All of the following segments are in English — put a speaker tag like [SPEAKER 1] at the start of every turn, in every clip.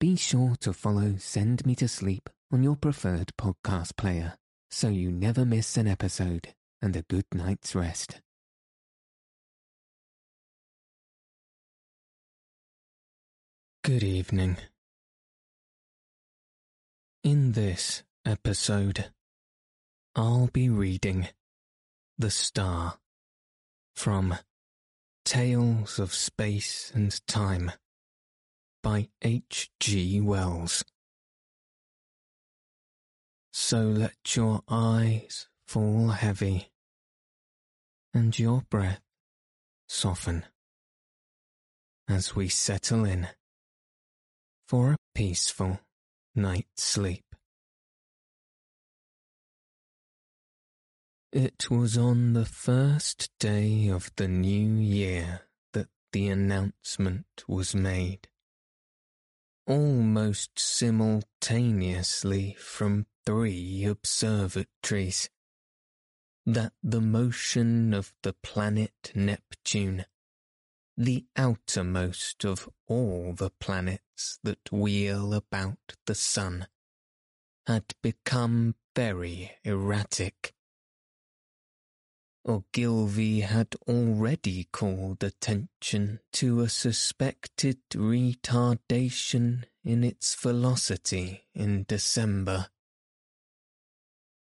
[SPEAKER 1] be sure to follow Send Me to Sleep on your preferred podcast player so you never miss an episode and a good night's rest. Good evening. In this episode, I'll be reading The Star from Tales of Space and Time by H. G. Wells. So let your eyes fall heavy and your breath soften as we settle in for a peaceful night's sleep. It was on the first day of the new year that the announcement was made almost simultaneously from three observatories, that the motion of the planet Neptune, the outermost of all the planets that wheel about the sun, had become very erratic Ogilvy had already called attention to a suspected retardation in its velocity in December.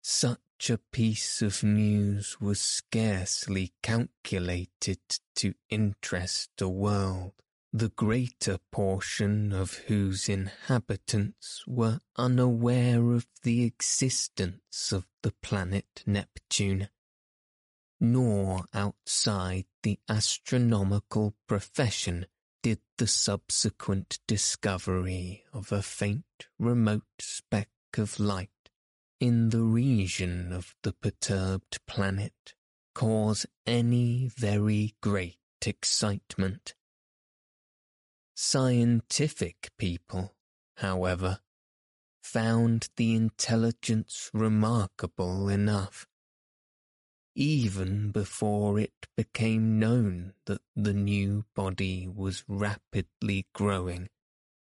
[SPEAKER 1] Such a piece of news was scarcely calculated to interest a world the greater portion of whose inhabitants were unaware of the existence of the planet Neptune nor outside the astronomical profession did the subsequent discovery of a faint remote speck of light in the region of the perturbed planet cause any very great excitement. Scientific people, however, found the intelligence remarkable enough even before it became known that the new body was rapidly growing,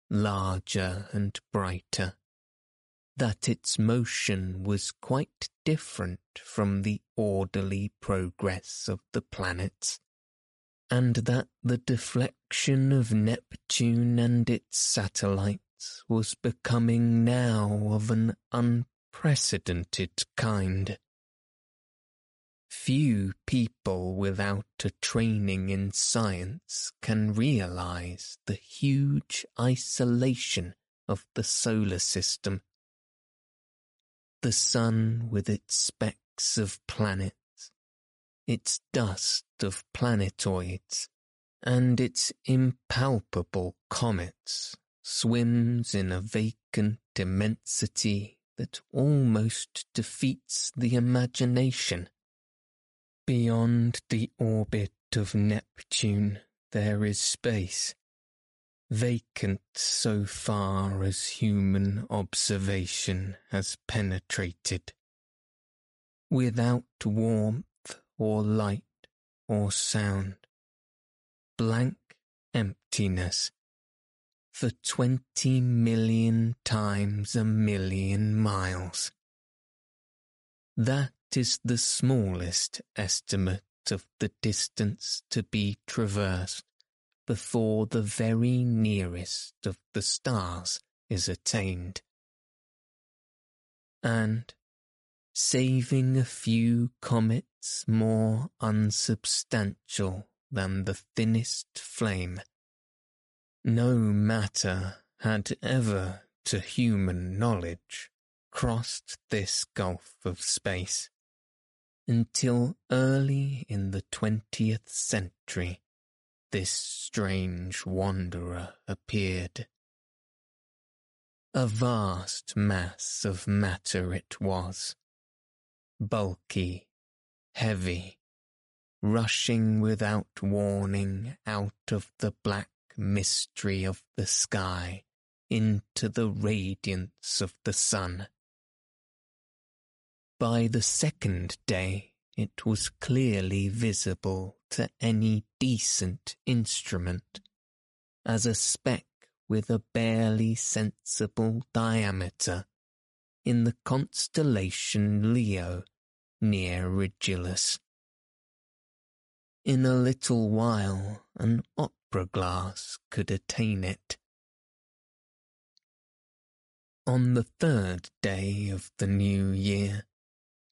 [SPEAKER 1] larger and brighter, that its motion was quite different from the orderly progress of the planets, and that the deflection of Neptune and its satellites was becoming now of an unprecedented kind Few people without a training in science can realize the huge isolation of the solar system. The sun with its specks of planets, its dust of planetoids, and its impalpable comets swims in a vacant immensity that almost defeats the imagination. Beyond the orbit of Neptune there is space, vacant so far as human observation has penetrated, without warmth or light or sound, blank emptiness for twenty million times a million miles. That is the smallest estimate of the distance to be traversed before the very nearest of the stars is attained. And, saving a few comets more unsubstantial than the thinnest flame, no matter had ever, to human knowledge, crossed this gulf of space until early in the twentieth century this strange wanderer appeared. A vast mass of matter it was, bulky, heavy, rushing without warning out of the black mystery of the sky into the radiance of the sun. By the second day it was clearly visible to any decent instrument, as a speck with a barely sensible diameter in the constellation Leo near Regulus. In a little while an opera glass could attain it. On the third day of the new year,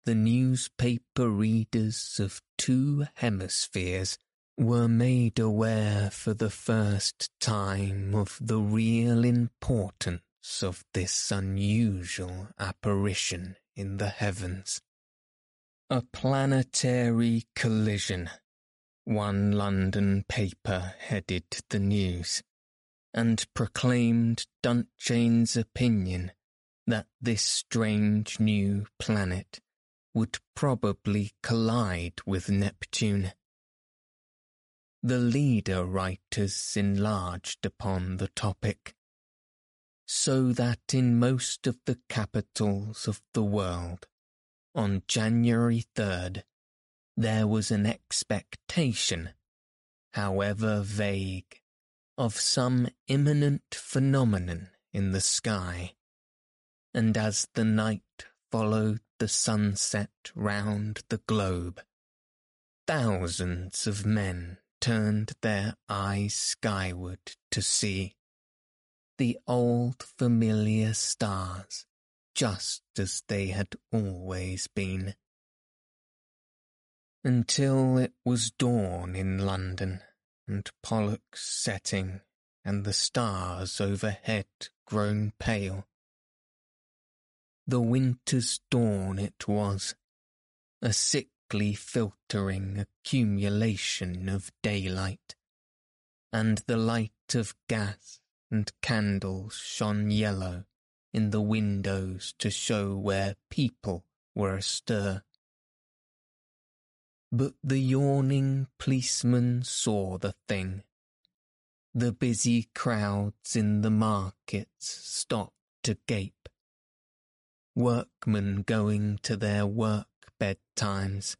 [SPEAKER 1] the newspaper readers of two hemispheres were made aware for the first time of the real importance of this unusual apparition in the heavens. A planetary collision, one London paper headed the news, and proclaimed Duchaine's opinion that this strange new planet would probably collide with Neptune. The leader writers enlarged upon the topic, so that in most of the capitals of the world, on January 3rd, there was an expectation, however vague, of some imminent phenomenon in the sky, and as the night followed the sunset round the globe, thousands of men turned their eyes skyward to see the old familiar stars just as they had always been. Until it was dawn in London and Pollux setting and the stars overhead grown pale. The winter's dawn it was, a sickly filtering accumulation of daylight, and the light of gas and candles shone yellow in the windows to show where people were astir. But the yawning policeman saw the thing. The busy crowds in the markets stopped to gape. Workmen going to their work bedtimes,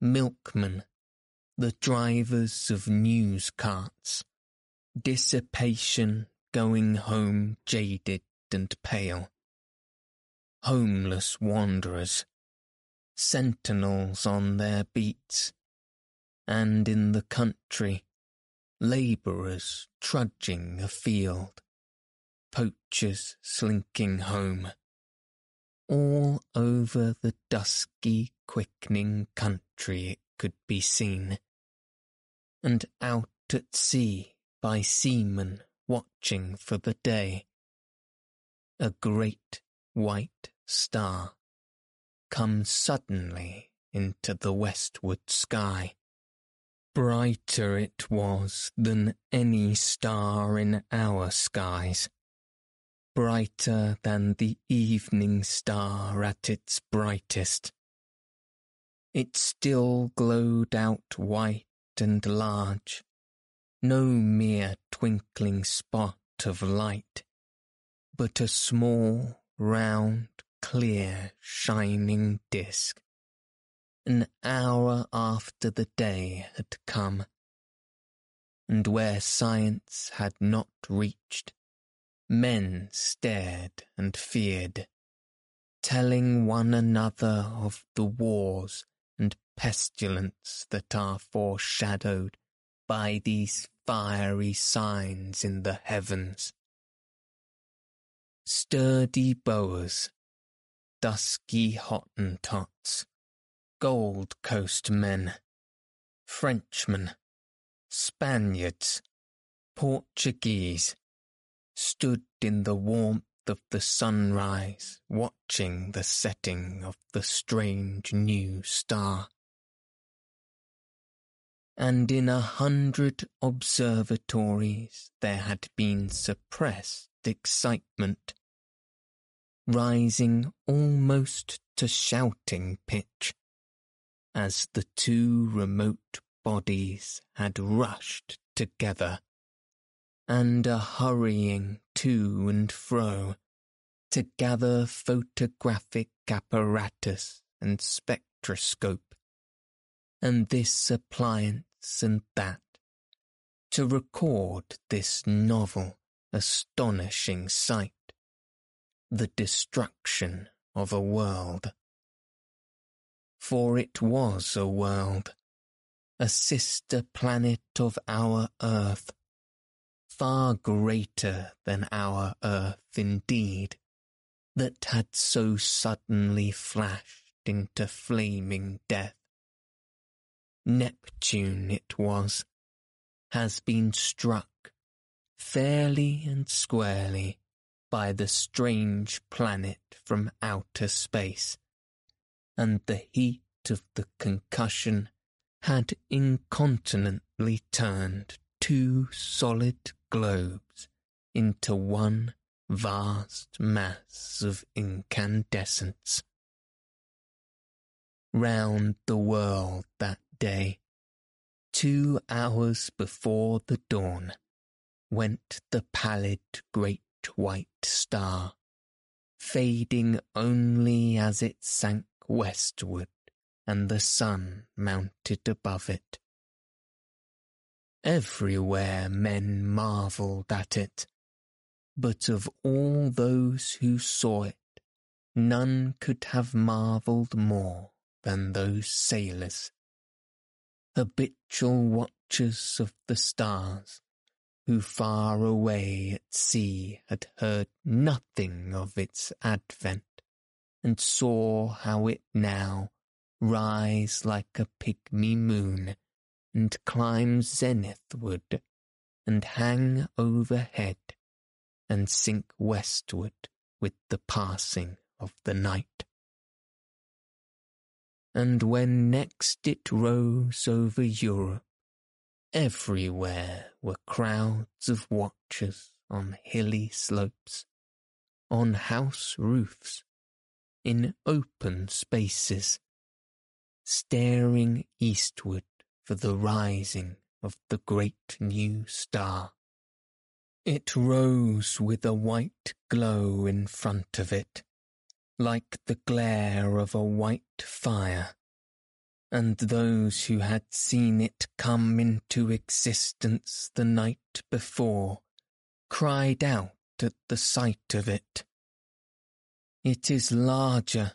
[SPEAKER 1] milkmen, the drivers of news carts, dissipation going home jaded and pale, homeless wanderers, sentinels on their beats, and in the country, labourers trudging afield, poachers slinking home all over the dusky, quickening country it could be seen, and out at sea by seamen watching for the day. A great white star comes suddenly into the westward sky. Brighter it was than any star in our skies brighter than the evening star at its brightest. It still glowed out white and large, no mere twinkling spot of light, but a small, round, clear, shining disk. An hour after the day had come, and where science had not reached, Men stared and feared, telling one another of the wars and pestilence that are foreshadowed by these fiery signs in the heavens. Sturdy Boers, dusky Hottentots, Gold Coast men, Frenchmen, Spaniards, Portuguese, stood in the warmth of the sunrise watching the setting of the strange new star. And in a hundred observatories there had been suppressed excitement, rising almost to shouting pitch, as the two remote bodies had rushed together and a hurrying to and fro to gather photographic apparatus and spectroscope, and this appliance and that, to record this novel astonishing sight, the destruction of a world. For it was a world, a sister planet of our Earth, far greater than our Earth indeed, that had so suddenly flashed into flaming death. Neptune it was, has been struck, fairly and squarely, by the strange planet from outer space, and the heat of the concussion had incontinently turned two solid globes into one vast mass of incandescence. Round the world that day, two hours before the dawn, went the pallid great white star, fading only as it sank westward and the sun mounted above it. Everywhere men marvelled at it, but of all those who saw it, none could have marvelled more than those sailors, habitual watchers of the stars, who far away at sea had heard nothing of its advent, and saw how it now rise like a pygmy moon, and climb zenithward, and hang overhead, and sink westward with the passing of the night. And when next it rose over Europe, everywhere were crowds of watchers on hilly slopes, on house roofs, in open spaces, staring eastward for the rising of the great new star. It rose with a white glow in front of it, like the glare of a white fire, and those who had seen it come into existence the night before cried out at the sight of it. It is larger,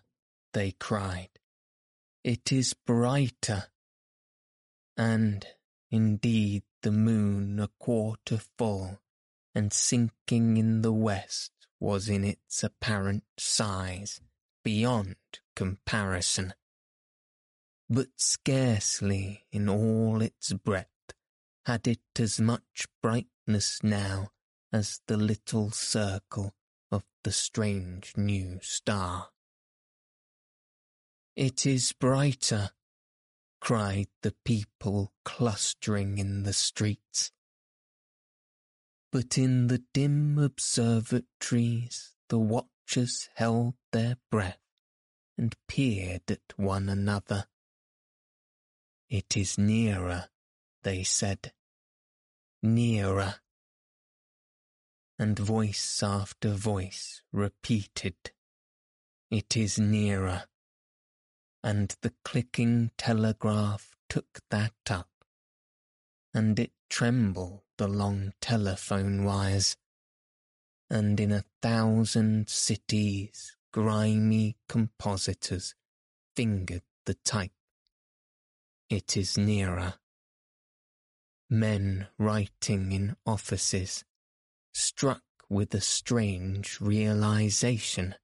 [SPEAKER 1] they cried, it is brighter. And, indeed, the moon a quarter full, and sinking in the west, was in its apparent size beyond comparison. But scarcely in all its breadth had it as much brightness now as the little circle of the strange new star. It is brighter, cried the people clustering in the streets. But in the dim observatories the watchers held their breath and peered at one another. It is nearer, they said, nearer. And voice after voice repeated, It is nearer and the clicking telegraph took that up, and it trembled the long telephone wires, and in a thousand cities grimy compositors fingered the type. It is nearer. Men writing in offices, struck with a strange realization,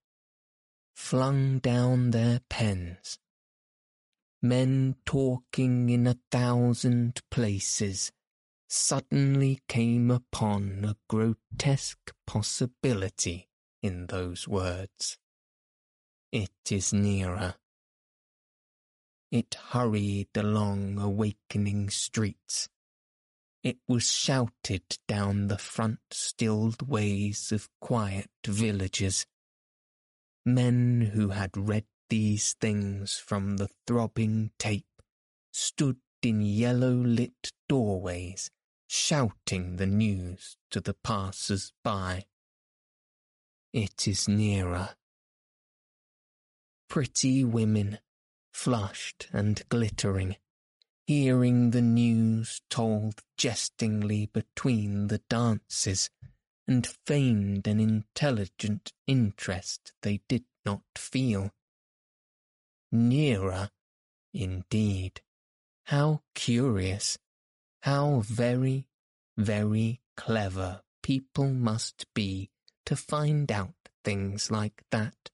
[SPEAKER 1] flung down their pens men talking in a thousand places suddenly came upon a grotesque possibility in those words. It is nearer. It hurried along awakening streets. It was shouted down the front stilled ways of quiet villages. Men who had read these things from the throbbing tape stood in yellow-lit doorways, shouting the news to the passers-by. It is nearer. Pretty women, flushed and glittering, hearing the news told jestingly between the dances, and feigned an intelligent interest they did not feel. Nearer, indeed. How curious, how very, very clever people must be to find out things like that.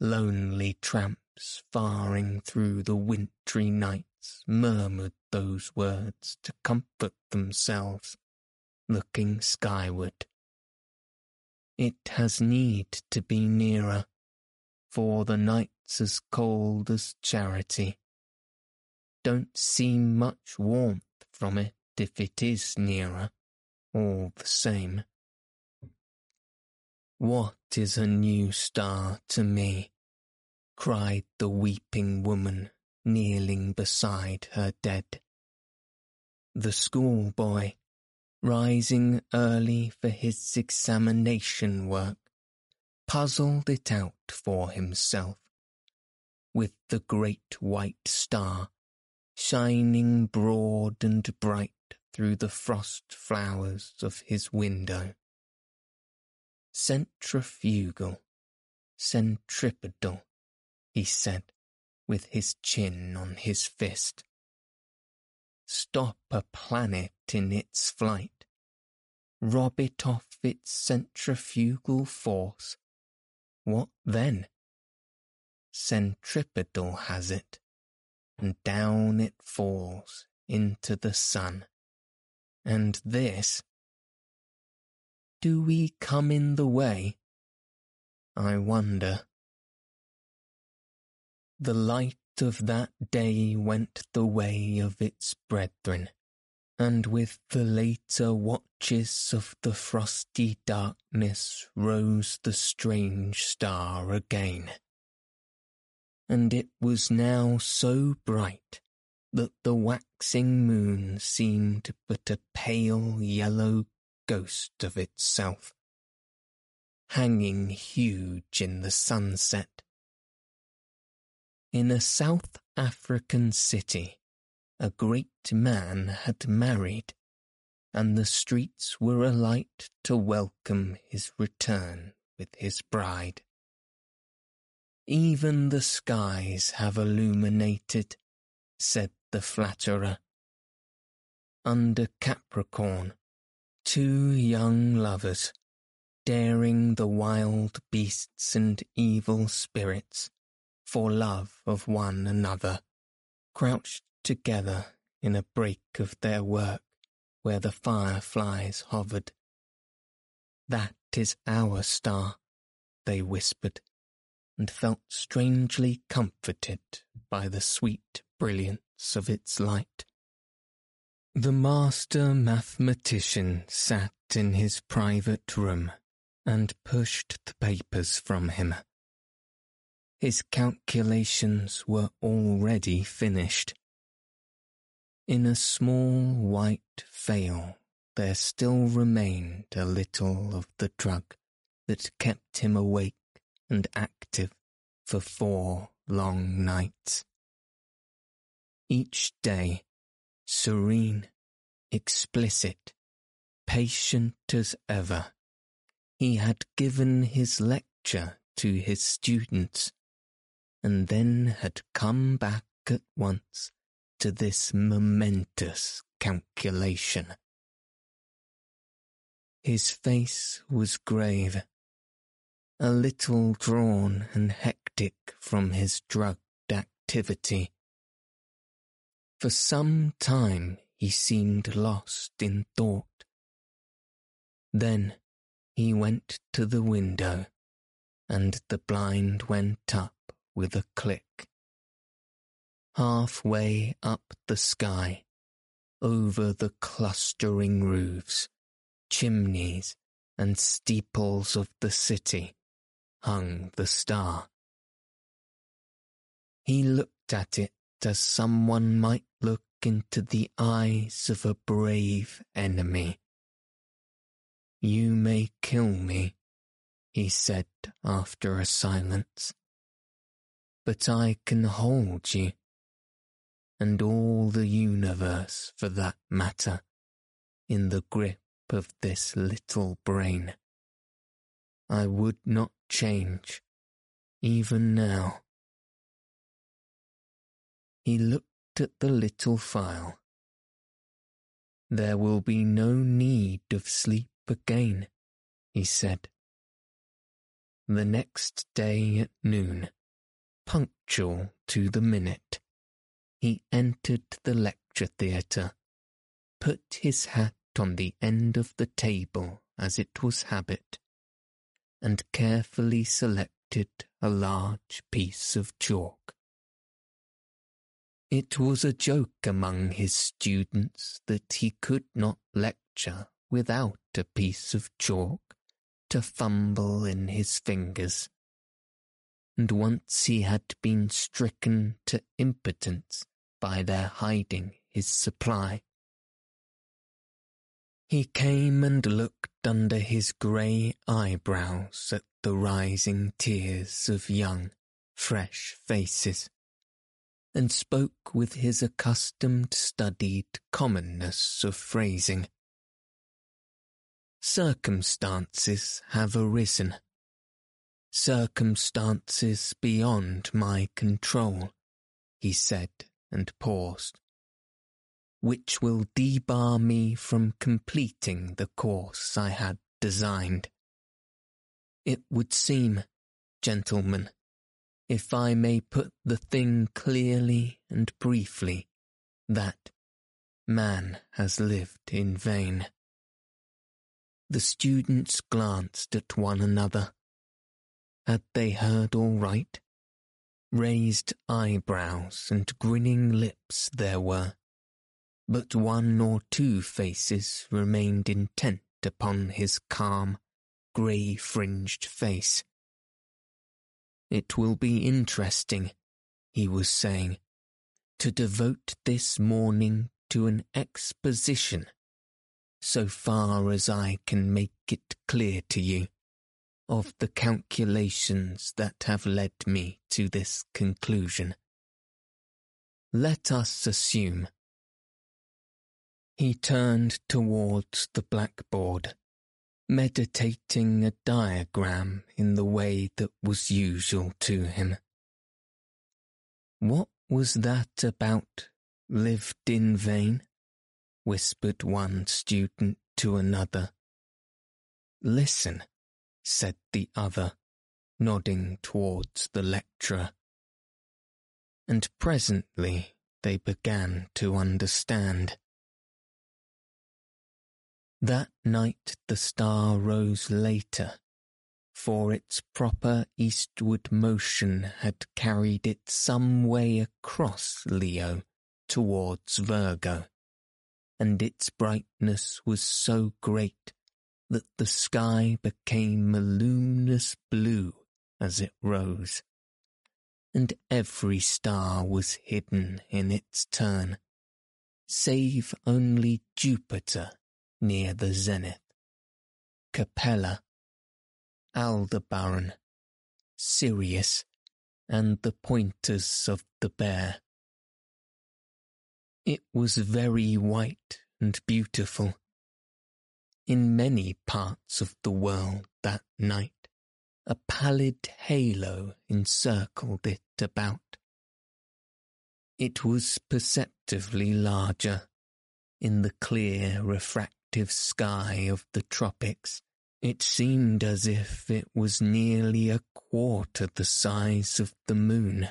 [SPEAKER 1] Lonely tramps faring through the wintry nights murmured those words to comfort themselves, looking skyward. It has need to be nearer, for the night's as cold as charity. Don't see much warmth from it if it is nearer, all the same. What is a new star to me? cried the weeping woman kneeling beside her dead. The schoolboy, rising early for his examination work, puzzled it out for himself, with the great white star shining broad and bright through the frost flowers of his window. Centrifugal, centripetal, he said, with his chin on his fist. Stop a planet in its flight, rob it off its centrifugal force. What then? Centripetal has it, and down it falls into the sun. And this? Do we come in the way? I wonder. The light of that day went the way of its brethren, and with the later watches of the frosty darkness rose the strange star again. And it was now so bright that the waxing moon seemed but a pale yellow ghost of itself, hanging huge in the sunset in a South African city, a great man had married, and the streets were alight to welcome his return with his bride. Even the skies have illuminated, said the flatterer. Under Capricorn, two young lovers, daring the wild beasts and evil spirits, for love of one another, crouched together in a break of their work where the fireflies hovered. That is our star, they whispered, and felt strangely comforted by the sweet brilliance of its light. The master mathematician sat in his private room and pushed the papers from him. His calculations were already finished. In a small white phial there still remained a little of the drug that kept him awake and active for four long nights. Each day, serene, explicit, patient as ever, he had given his lecture to his students and then had come back at once to this momentous calculation. His face was grave, a little drawn and hectic from his drugged activity. For some time he seemed lost in thought. Then he went to the window, and the blind went up with a click. Halfway up the sky, over the clustering roofs, chimneys, and steeples of the city, hung the star. He looked at it as someone might look into the eyes of a brave enemy. You may kill me, he said after a silence but I can hold you, and all the universe for that matter, in the grip of this little brain. I would not change, even now. He looked at the little file. There will be no need of sleep again, he said. The next day at noon, punctual to the minute, he entered the lecture theatre, put his hat on the end of the table as it was habit, and carefully selected a large piece of chalk. It was a joke among his students that he could not lecture without a piece of chalk to fumble in his fingers. And once he had been stricken to impotence by their hiding his supply. He came and looked under his grey eyebrows at the rising tiers of young, fresh faces, and spoke with his accustomed studied commonness of phrasing Circumstances have arisen. Circumstances beyond my control, he said and paused, which will debar me from completing the course I had designed. It would seem, gentlemen, if I may put the thing clearly and briefly, that man has lived in vain. The students glanced at one another. Had they heard all right? Raised eyebrows and grinning lips there were, but one or two faces remained intent upon his calm, grey-fringed face. It will be interesting, he was saying, to devote this morning to an exposition so far as I can make it clear to you, of the calculations that have led me to this conclusion. Let us assume. He turned towards the blackboard, meditating a diagram in the way that was usual to him. What was that about lived in vain? whispered one student to another. Listen, said the other, nodding towards the lecturer. And presently they began to understand. That night the star rose later, for its proper eastward motion had carried it some way across Leo towards Virgo and its brightness was so great that the sky became a luminous blue as it rose, and every star was hidden in its turn, save only Jupiter near the zenith, Capella, Aldebaran, Sirius, and the pointers of the bear. It was very white and beautiful. In many parts of the world that night, a pallid halo encircled it about. It was perceptibly larger. In the clear, refractive sky of the tropics, it seemed as if it was nearly a quarter the size of the moon.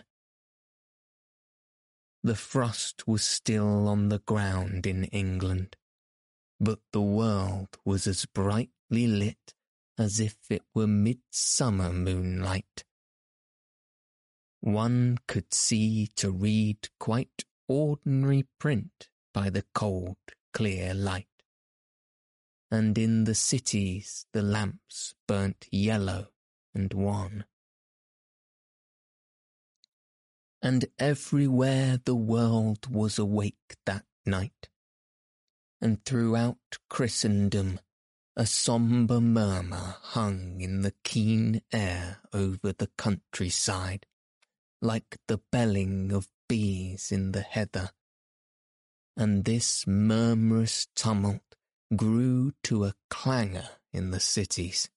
[SPEAKER 1] The frost was still on the ground in England, but the world was as brightly lit as if it were midsummer moonlight. One could see to read quite ordinary print by the cold, clear light. And in the cities the lamps burnt yellow and wan and everywhere the world was awake that night. And throughout Christendom a sombre murmur hung in the keen air over the countryside, like the belling of bees in the heather. And this murmurous tumult grew to a clangour in the cities.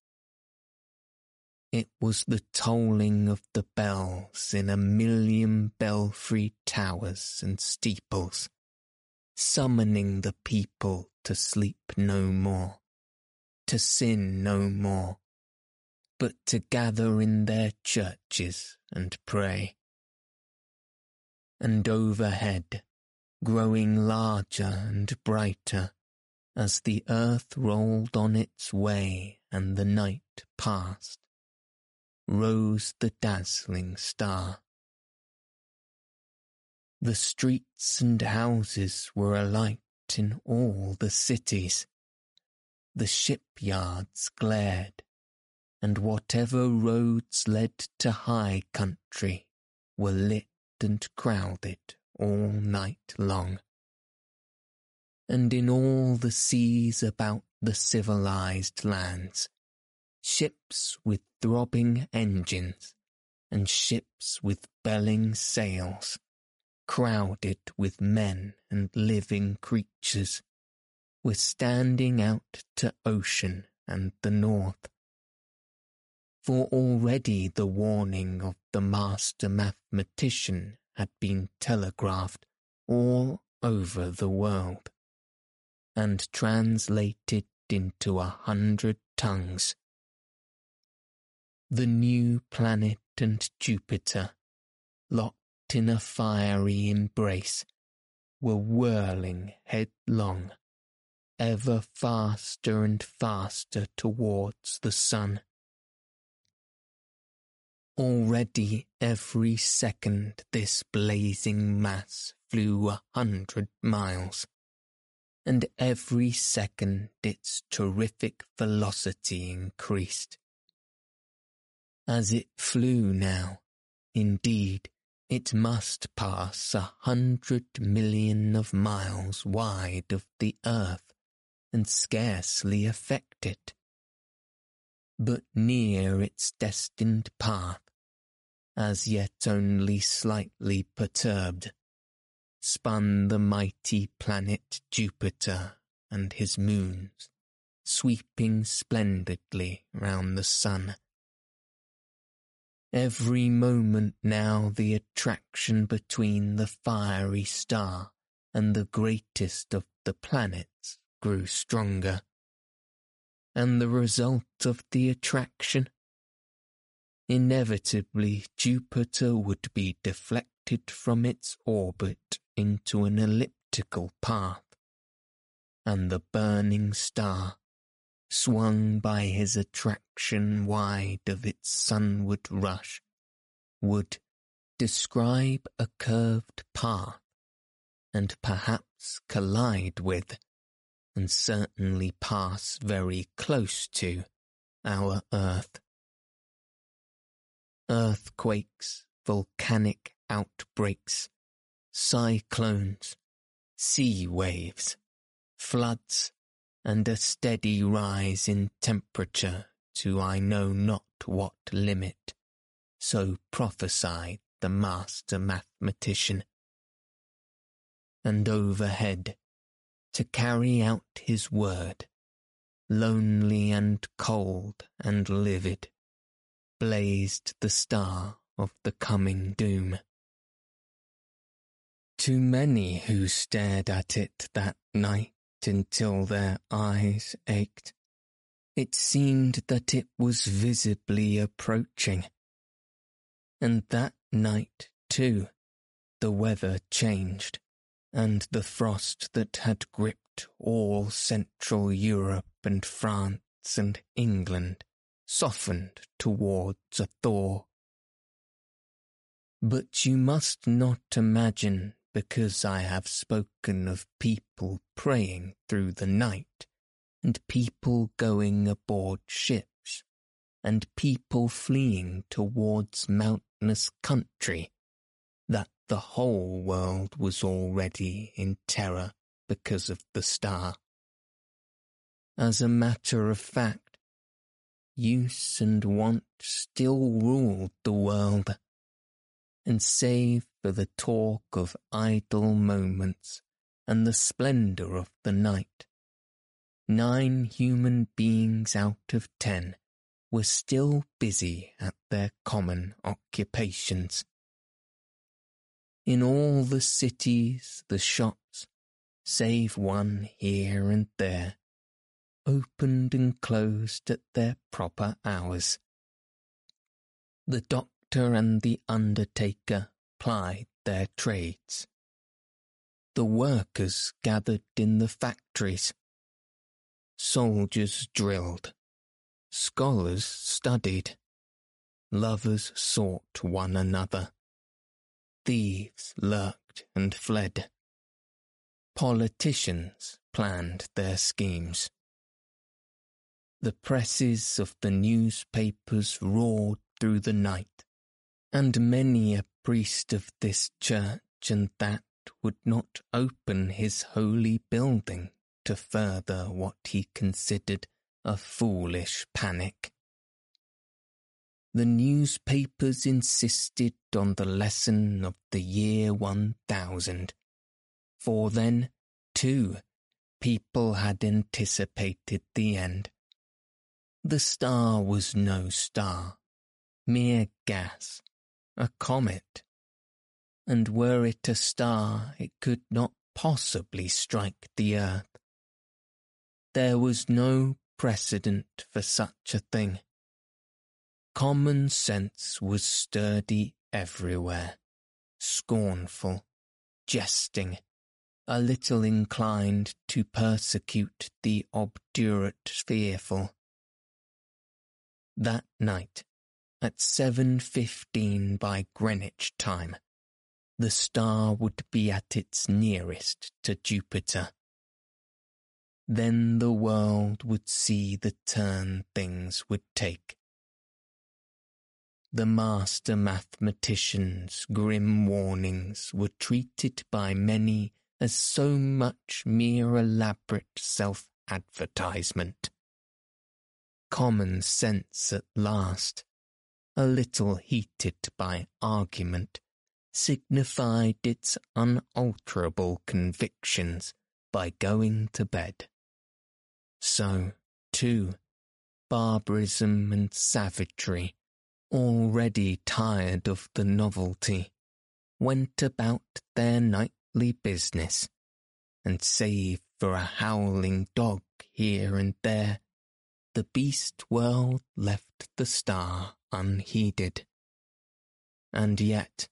[SPEAKER 1] It was the tolling of the bells in a million belfry towers and steeples, summoning the people to sleep no more, to sin no more, but to gather in their churches and pray. And overhead, growing larger and brighter, as the earth rolled on its way and the night passed, rose the dazzling star. The streets and houses were alight in all the cities. The shipyards glared, and whatever roads led to high country were lit and crowded all night long. And in all the seas about the civilized lands, ships with throbbing engines and ships with belling sails, crowded with men and living creatures, were standing out to ocean and the north. For already the warning of the master mathematician had been telegraphed all over the world and translated into a hundred tongues the new planet and Jupiter, locked in a fiery embrace, were whirling headlong, ever faster and faster towards the sun. Already every second this blazing mass flew a hundred miles, and every second its terrific velocity increased as it flew now. Indeed, it must pass a hundred million of miles wide of the earth and scarcely affect it. But near its destined path, as yet only slightly perturbed, spun the mighty planet Jupiter and his moons, sweeping splendidly round the sun Every moment now the attraction between the fiery star and the greatest of the planets grew stronger. And the result of the attraction? Inevitably Jupiter would be deflected from its orbit into an elliptical path, and the burning star swung by his attraction wide of its sunward rush, would describe a curved path, and perhaps collide with, and certainly pass very close to, our earth. Earthquakes, volcanic outbreaks, cyclones, sea waves, floods, and a steady rise in temperature to I know not what limit, so prophesied the master mathematician. And overhead, to carry out his word, lonely and cold and livid, blazed the star of the coming doom. To many who stared at it that night, until their eyes ached. It seemed that it was visibly approaching. And that night, too, the weather changed, and the frost that had gripped all Central Europe and France and England softened towards a thaw. But you must not imagine because I have spoken of people praying through the night, and people going aboard ships, and people fleeing towards mountainous country, that the whole world was already in terror because of the star. As a matter of fact, use and want still ruled the world, and save for the talk of idle moments and the splendour of the night. nine human beings out of ten were still busy at their common occupations. In all the cities, the shops, save one here and there, opened and closed at their proper hours. The doctor and the undertaker plied their trades. The workers gathered in the factories. Soldiers drilled. Scholars studied. Lovers sought one another. Thieves lurked and fled. Politicians planned their schemes. The presses of the newspapers roared through the night, and many a priest of this church and that would not open his holy building to further what he considered a foolish panic. The newspapers insisted on the lesson of the year 1000, for then, too, people had anticipated the end. The star was no star, mere gas, a comet. And were it a star, it could not possibly strike the earth. There was no precedent for such a thing. Common sense was sturdy everywhere, scornful, jesting, a little inclined to persecute the obdurate fearful. That night, at 7.15 by Greenwich time, the star would be at its nearest to Jupiter. Then the world would see the turn things would take. The master mathematician's grim warnings were treated by many as so much mere elaborate self-advertisement. Common sense at last, a little heated by argument, signified its unalterable convictions by going to bed. So, too, barbarism and savagery, already tired of the novelty, went about their nightly business, and save for a howling dog here and there, the beast world left the star unheeded. And yet,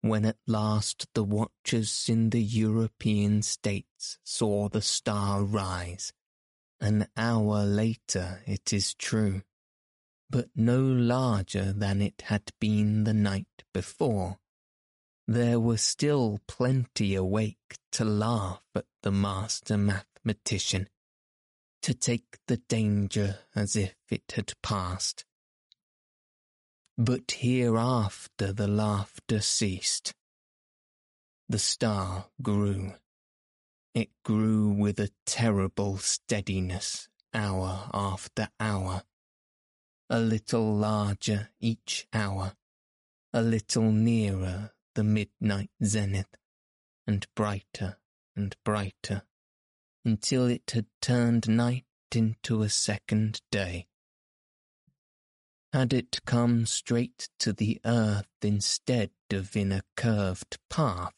[SPEAKER 1] when at last the watchers in the European states saw the star rise, an hour later it is true, but no larger than it had been the night before, there were still plenty awake to laugh at the master mathematician, to take the danger as if it had passed but hereafter the laughter ceased. The star grew. It grew with a terrible steadiness hour after hour, a little larger each hour, a little nearer the midnight zenith, and brighter and brighter, until it had turned night into a second day had it come straight to the earth instead of in a curved path?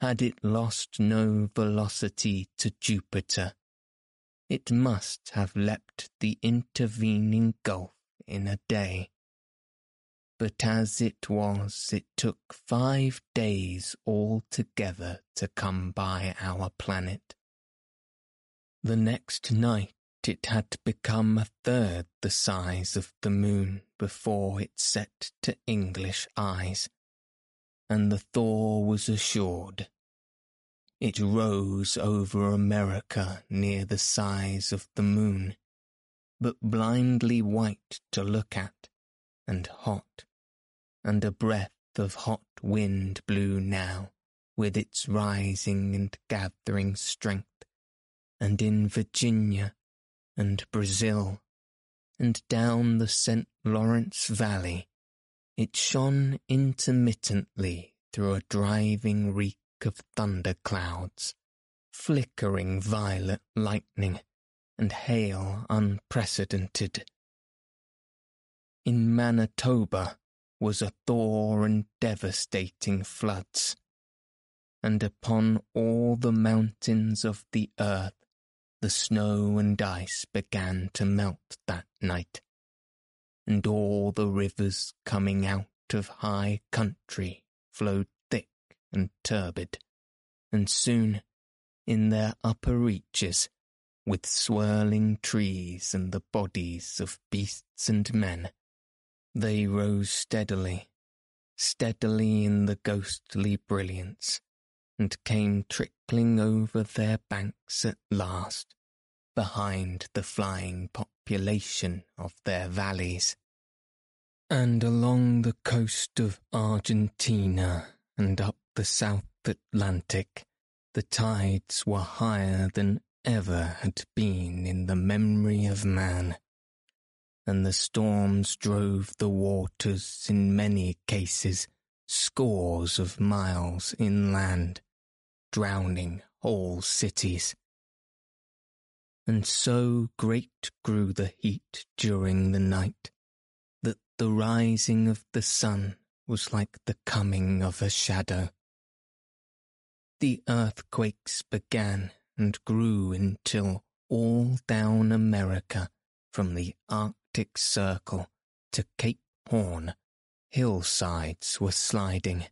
[SPEAKER 1] Had it lost no velocity to Jupiter? It must have leapt the intervening gulf in a day. But as it was, it took five days altogether to come by our planet. The next night it had become a third the size of the moon before it set to English eyes, and the thaw was assured. It rose over America near the size of the moon, but blindly white to look at, and hot, and a breath of hot wind blew now, with its rising and gathering strength, and in Virginia and Brazil, and down the St. Lawrence Valley, it shone intermittently through a driving reek of thunder clouds, flickering violet lightning, and hail unprecedented. In Manitoba was a thaw and devastating floods, and upon all the mountains of the earth the snow and ice began to melt that night, and all the rivers coming out of high country flowed thick and turbid, and soon, in their upper reaches, with swirling trees and the bodies of beasts and men, they rose steadily, steadily in the ghostly brilliance, and came trickling over their banks at last, behind the flying population of their valleys. And along the coast of Argentina and up the South Atlantic, the tides were higher than ever had been in the memory of man, and the storms drove the waters in many cases scores of miles inland drowning whole cities. And so great grew the heat during the night that the rising of the sun was like the coming of a shadow. The earthquakes began and grew until all down America, from the Arctic Circle to Cape Horn, hillsides were sliding.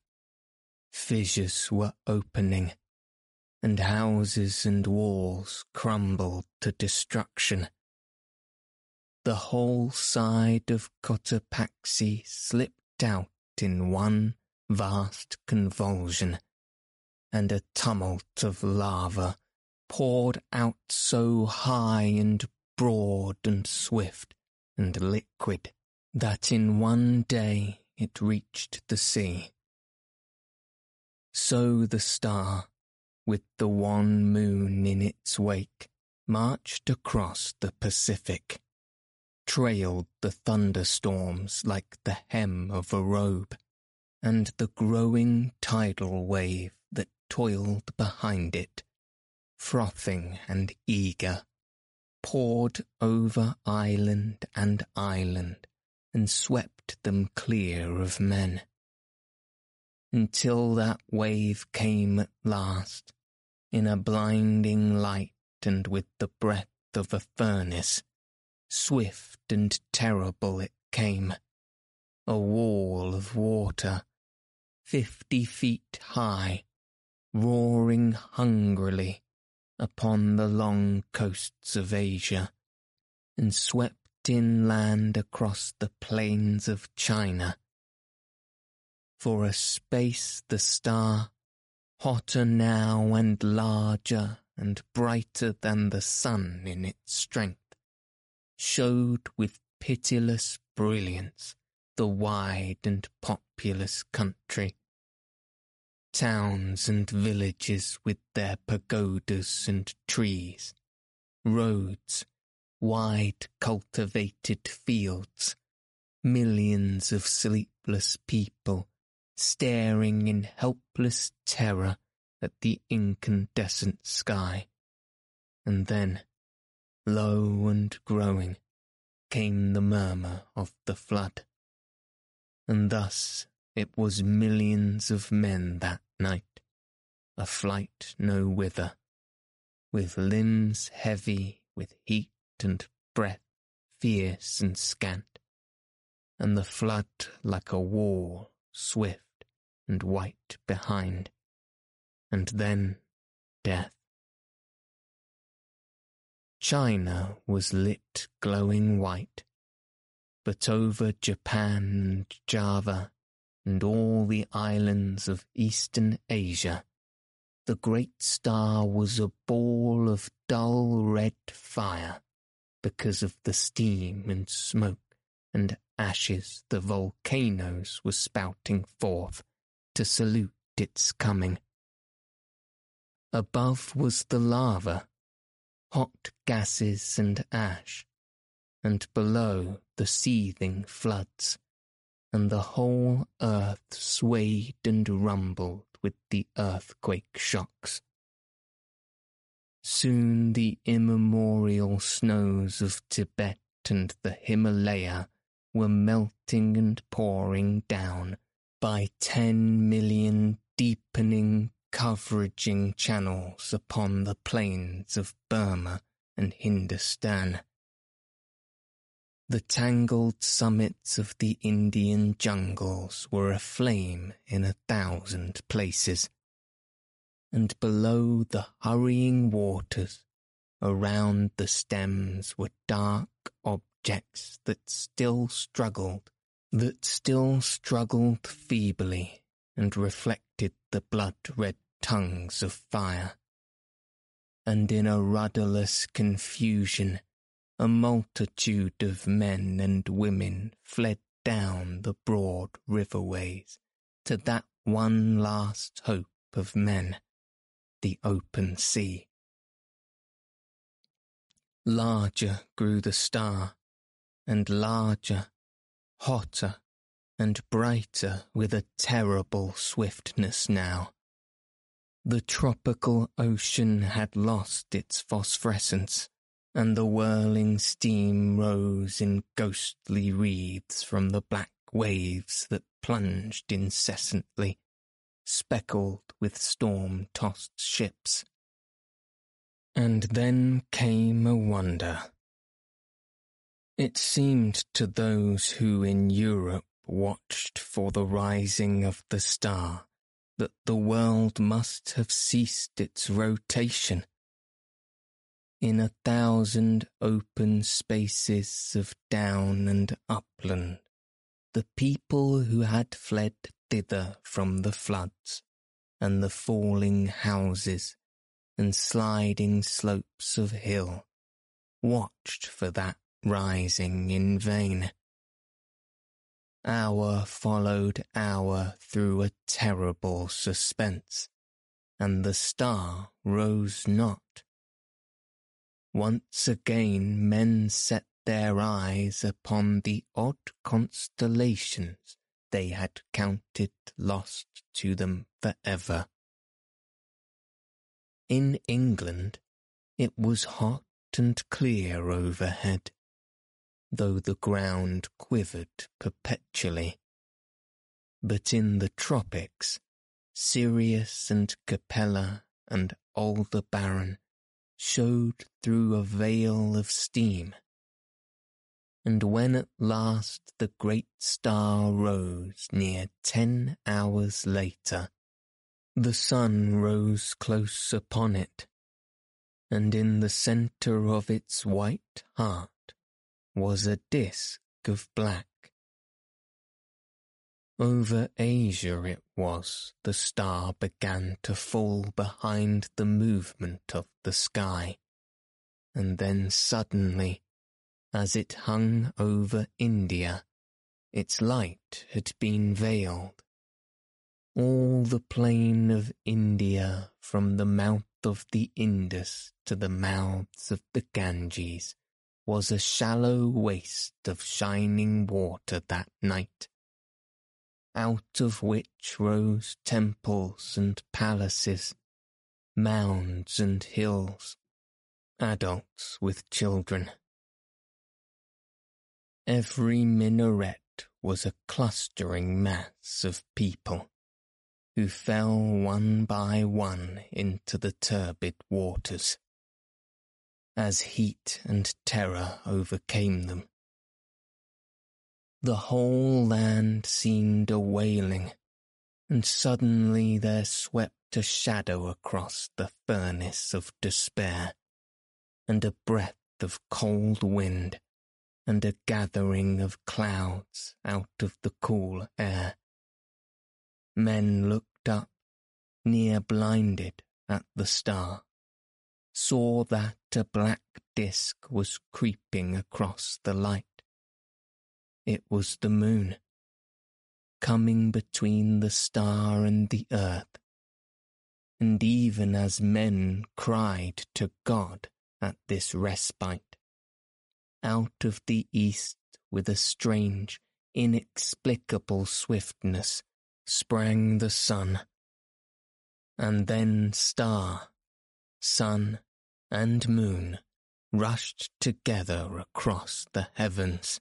[SPEAKER 1] Fissures were opening and houses and walls crumbled to destruction. The whole side of Cotopaxi slipped out in one vast convulsion, and a tumult of lava poured out so high and broad and swift and liquid that in one day it reached the sea. So the star, with the wan moon in its wake, marched across the Pacific, trailed the thunderstorms like the hem of a robe, and the growing tidal wave that toiled behind it, frothing and eager, poured over island and island and swept them clear of men. Until that wave came at last, in a blinding light and with the breath of a furnace. Swift and terrible it came, a wall of water, fifty feet high, roaring hungrily upon the long coasts of Asia, and swept inland across the plains of China. For a space the star hotter now and larger and brighter than the sun in its strength, showed with pitiless brilliance the wide and populous country. Towns and villages with their pagodas and trees, roads, wide cultivated fields, millions of sleepless people staring in helpless terror at the incandescent sky. And then, low and growing, came the murmur of the flood. And thus it was millions of men that night, a flight no whither, with limbs heavy with heat and breath fierce and scant, and the flood like a wall swift and white behind, and then death. China was lit glowing white, but over Japan and Java and all the islands of Eastern Asia, the great star was a ball of dull red fire because of the steam and smoke and ashes the volcanoes were spouting forth to salute its coming. Above was the lava, hot gases and ash, and below the seething floods, and the whole earth swayed and rumbled with the earthquake shocks. Soon the immemorial snows of Tibet and the Himalaya were melting and pouring down by ten million deepening, coveraging channels upon the plains of Burma and Hindustan. The tangled summits of the Indian jungles were aflame in a thousand places and below the hurrying waters, around the stems were dark objects that still struggled, that still struggled feebly and reflected the blood-red tongues of fire. And in a rudderless confusion, a multitude of men and women fled down the broad riverways to that one last hope of men the open sea. Larger grew the star, and larger, hotter, and brighter with a terrible swiftness now. The tropical ocean had lost its phosphorescence, and the whirling steam rose in ghostly wreaths from the black waves that plunged incessantly speckled with storm-tossed ships. And then came a wonder. It seemed to those who in Europe watched for the rising of the star that the world must have ceased its rotation. In a thousand open spaces of down and upland, the people who had fled thither from the floods and the falling houses and sliding slopes of hill, watched for that rising in vain. Hour followed hour through a terrible suspense, and the star rose not. Once again men set their eyes upon the odd constellations they had counted lost to them for ever. In England it was hot and clear overhead, though the ground quivered perpetually. But in the tropics, Sirius and Capella and Aldebaran showed through a veil of steam and when at last the great star rose near ten hours later, the sun rose close upon it, and in the centre of its white heart was a disk of black. Over Asia it was the star began to fall behind the movement of the sky, and then suddenly as it hung over India, its light had been veiled. All the plain of India from the mouth of the Indus to the mouths of the Ganges was a shallow waste of shining water that night, out of which rose temples and palaces, mounds and hills, adults with children. Every minaret was a clustering mass of people, who fell one by one into the turbid waters, as heat and terror overcame them. The whole land seemed a wailing, and suddenly there swept a shadow across the furnace of despair, and a breath of cold wind and a gathering of clouds out of the cool air. Men looked up, near blinded, at the star, saw that a black disk was creeping across the light. It was the moon, coming between the star and the earth. And even as men cried to God at this respite, out of the east with a strange, inexplicable swiftness sprang the sun. And then star, sun, and moon rushed together across the heavens.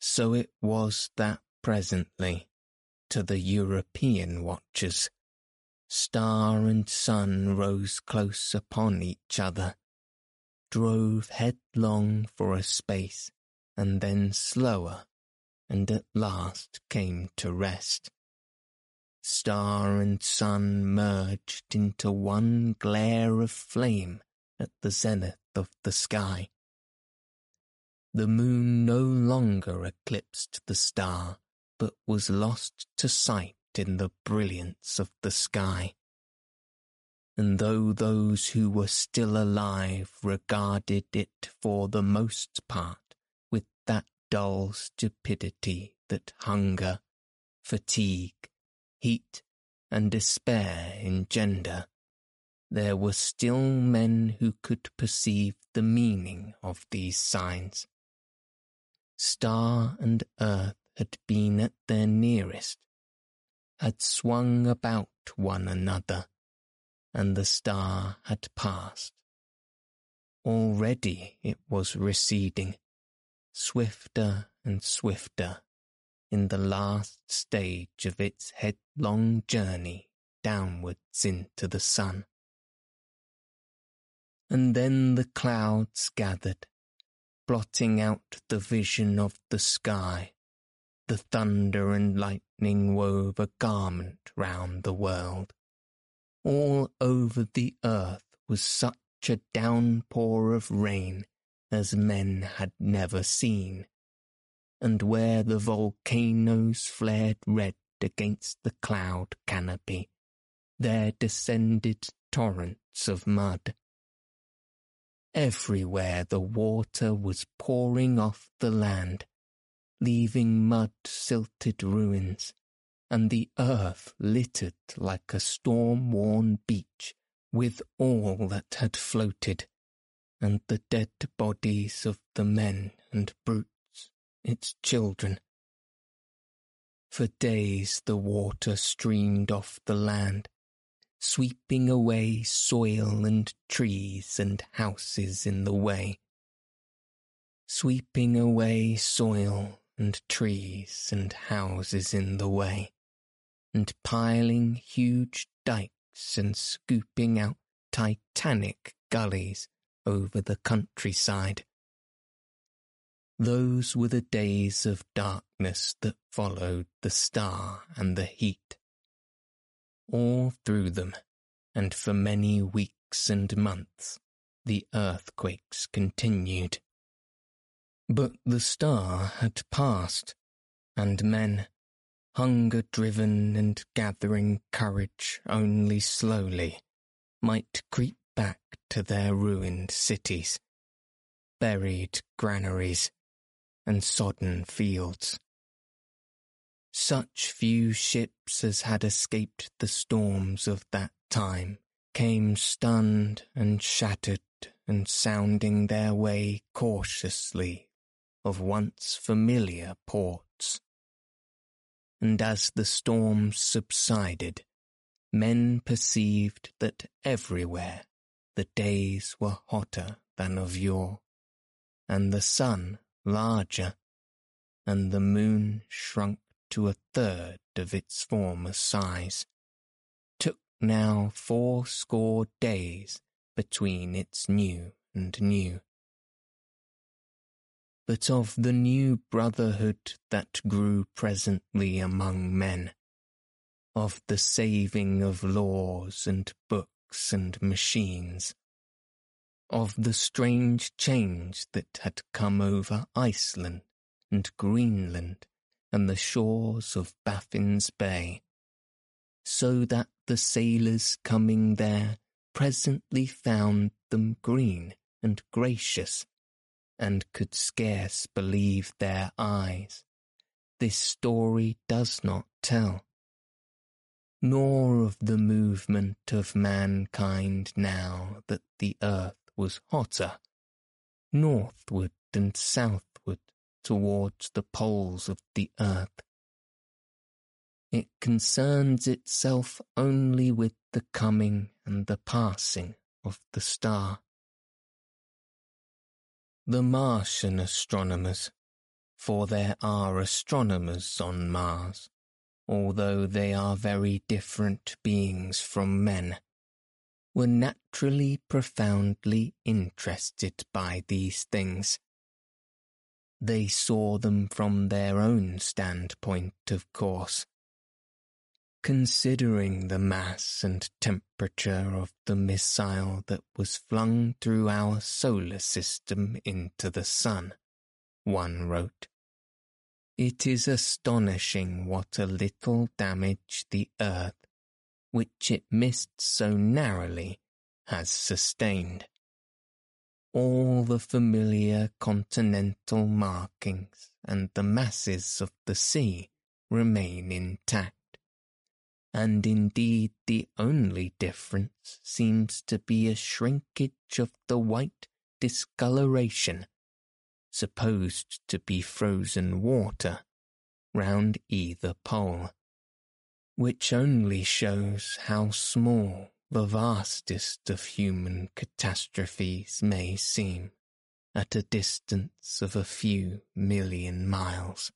[SPEAKER 1] So it was that presently, to the European watchers, star and sun rose close upon each other, drove headlong for a space, and then slower, and at last came to rest. Star and sun merged into one glare of flame at the zenith of the sky. The moon no longer eclipsed the star, but was lost to sight in the brilliance of the sky. And though those who were still alive regarded it for the most part with that dull stupidity that hunger, fatigue, heat, and despair engender, there were still men who could perceive the meaning of these signs. Star and earth had been at their nearest, had swung about one another, and the star had passed. Already it was receding, swifter and swifter, in the last stage of its headlong journey downwards into the sun. And then the clouds gathered, blotting out the vision of the sky. The thunder and lightning wove a garment round the world. All over the earth was such a downpour of rain as men had never seen. And where the volcanoes flared red against the cloud canopy, there descended torrents of mud. Everywhere the water was pouring off the land, leaving mud-silted ruins, and the earth littered like a storm-worn beach with all that had floated, and the dead bodies of the men and brutes, its children. For days the water streamed off the land, sweeping away soil and trees and houses in the way. Sweeping away soil and trees and houses in the way, and piling huge dikes and scooping out titanic gullies over the countryside. Those were the days of darkness that followed the star and the heat all through them, and for many weeks and months the earthquakes continued. But the star had passed, and men, hunger driven and gathering courage only slowly, might creep back to their ruined cities, buried granaries, and sodden fields. Such few ships as had escaped the storms of that time came stunned and shattered and sounding their way cautiously of once familiar ports. And as the storms subsided, men perceived that everywhere the days were hotter than of yore, and the sun larger, and the moon shrunk to a third of its former size, took now four score days between its new and new. But of the new brotherhood that grew presently among men, of the saving of laws and books and machines, of the strange change that had come over Iceland and Greenland and the shores of Baffin's Bay, so that the sailors coming there presently found them green and gracious, and could scarce believe their eyes. This story does not tell. Nor of the movement of mankind now that the earth was hotter, northward and southward towards the poles of the earth. It concerns itself only with the coming and the passing of the star. The Martian astronomers, for there are astronomers on Mars, although they are very different beings from men, were naturally profoundly interested by these things. They saw them from their own standpoint, of course, considering the mass and temperature of the missile that was flung through our solar system into the sun, one wrote. It is astonishing what a little damage the earth, which it missed so narrowly, has sustained. All the familiar continental markings and the masses of the sea remain intact and indeed the only difference seems to be a shrinkage of the white discoloration, supposed to be frozen water, round either pole, which only shows how small the vastest of human catastrophes may seem at a distance of a few million miles.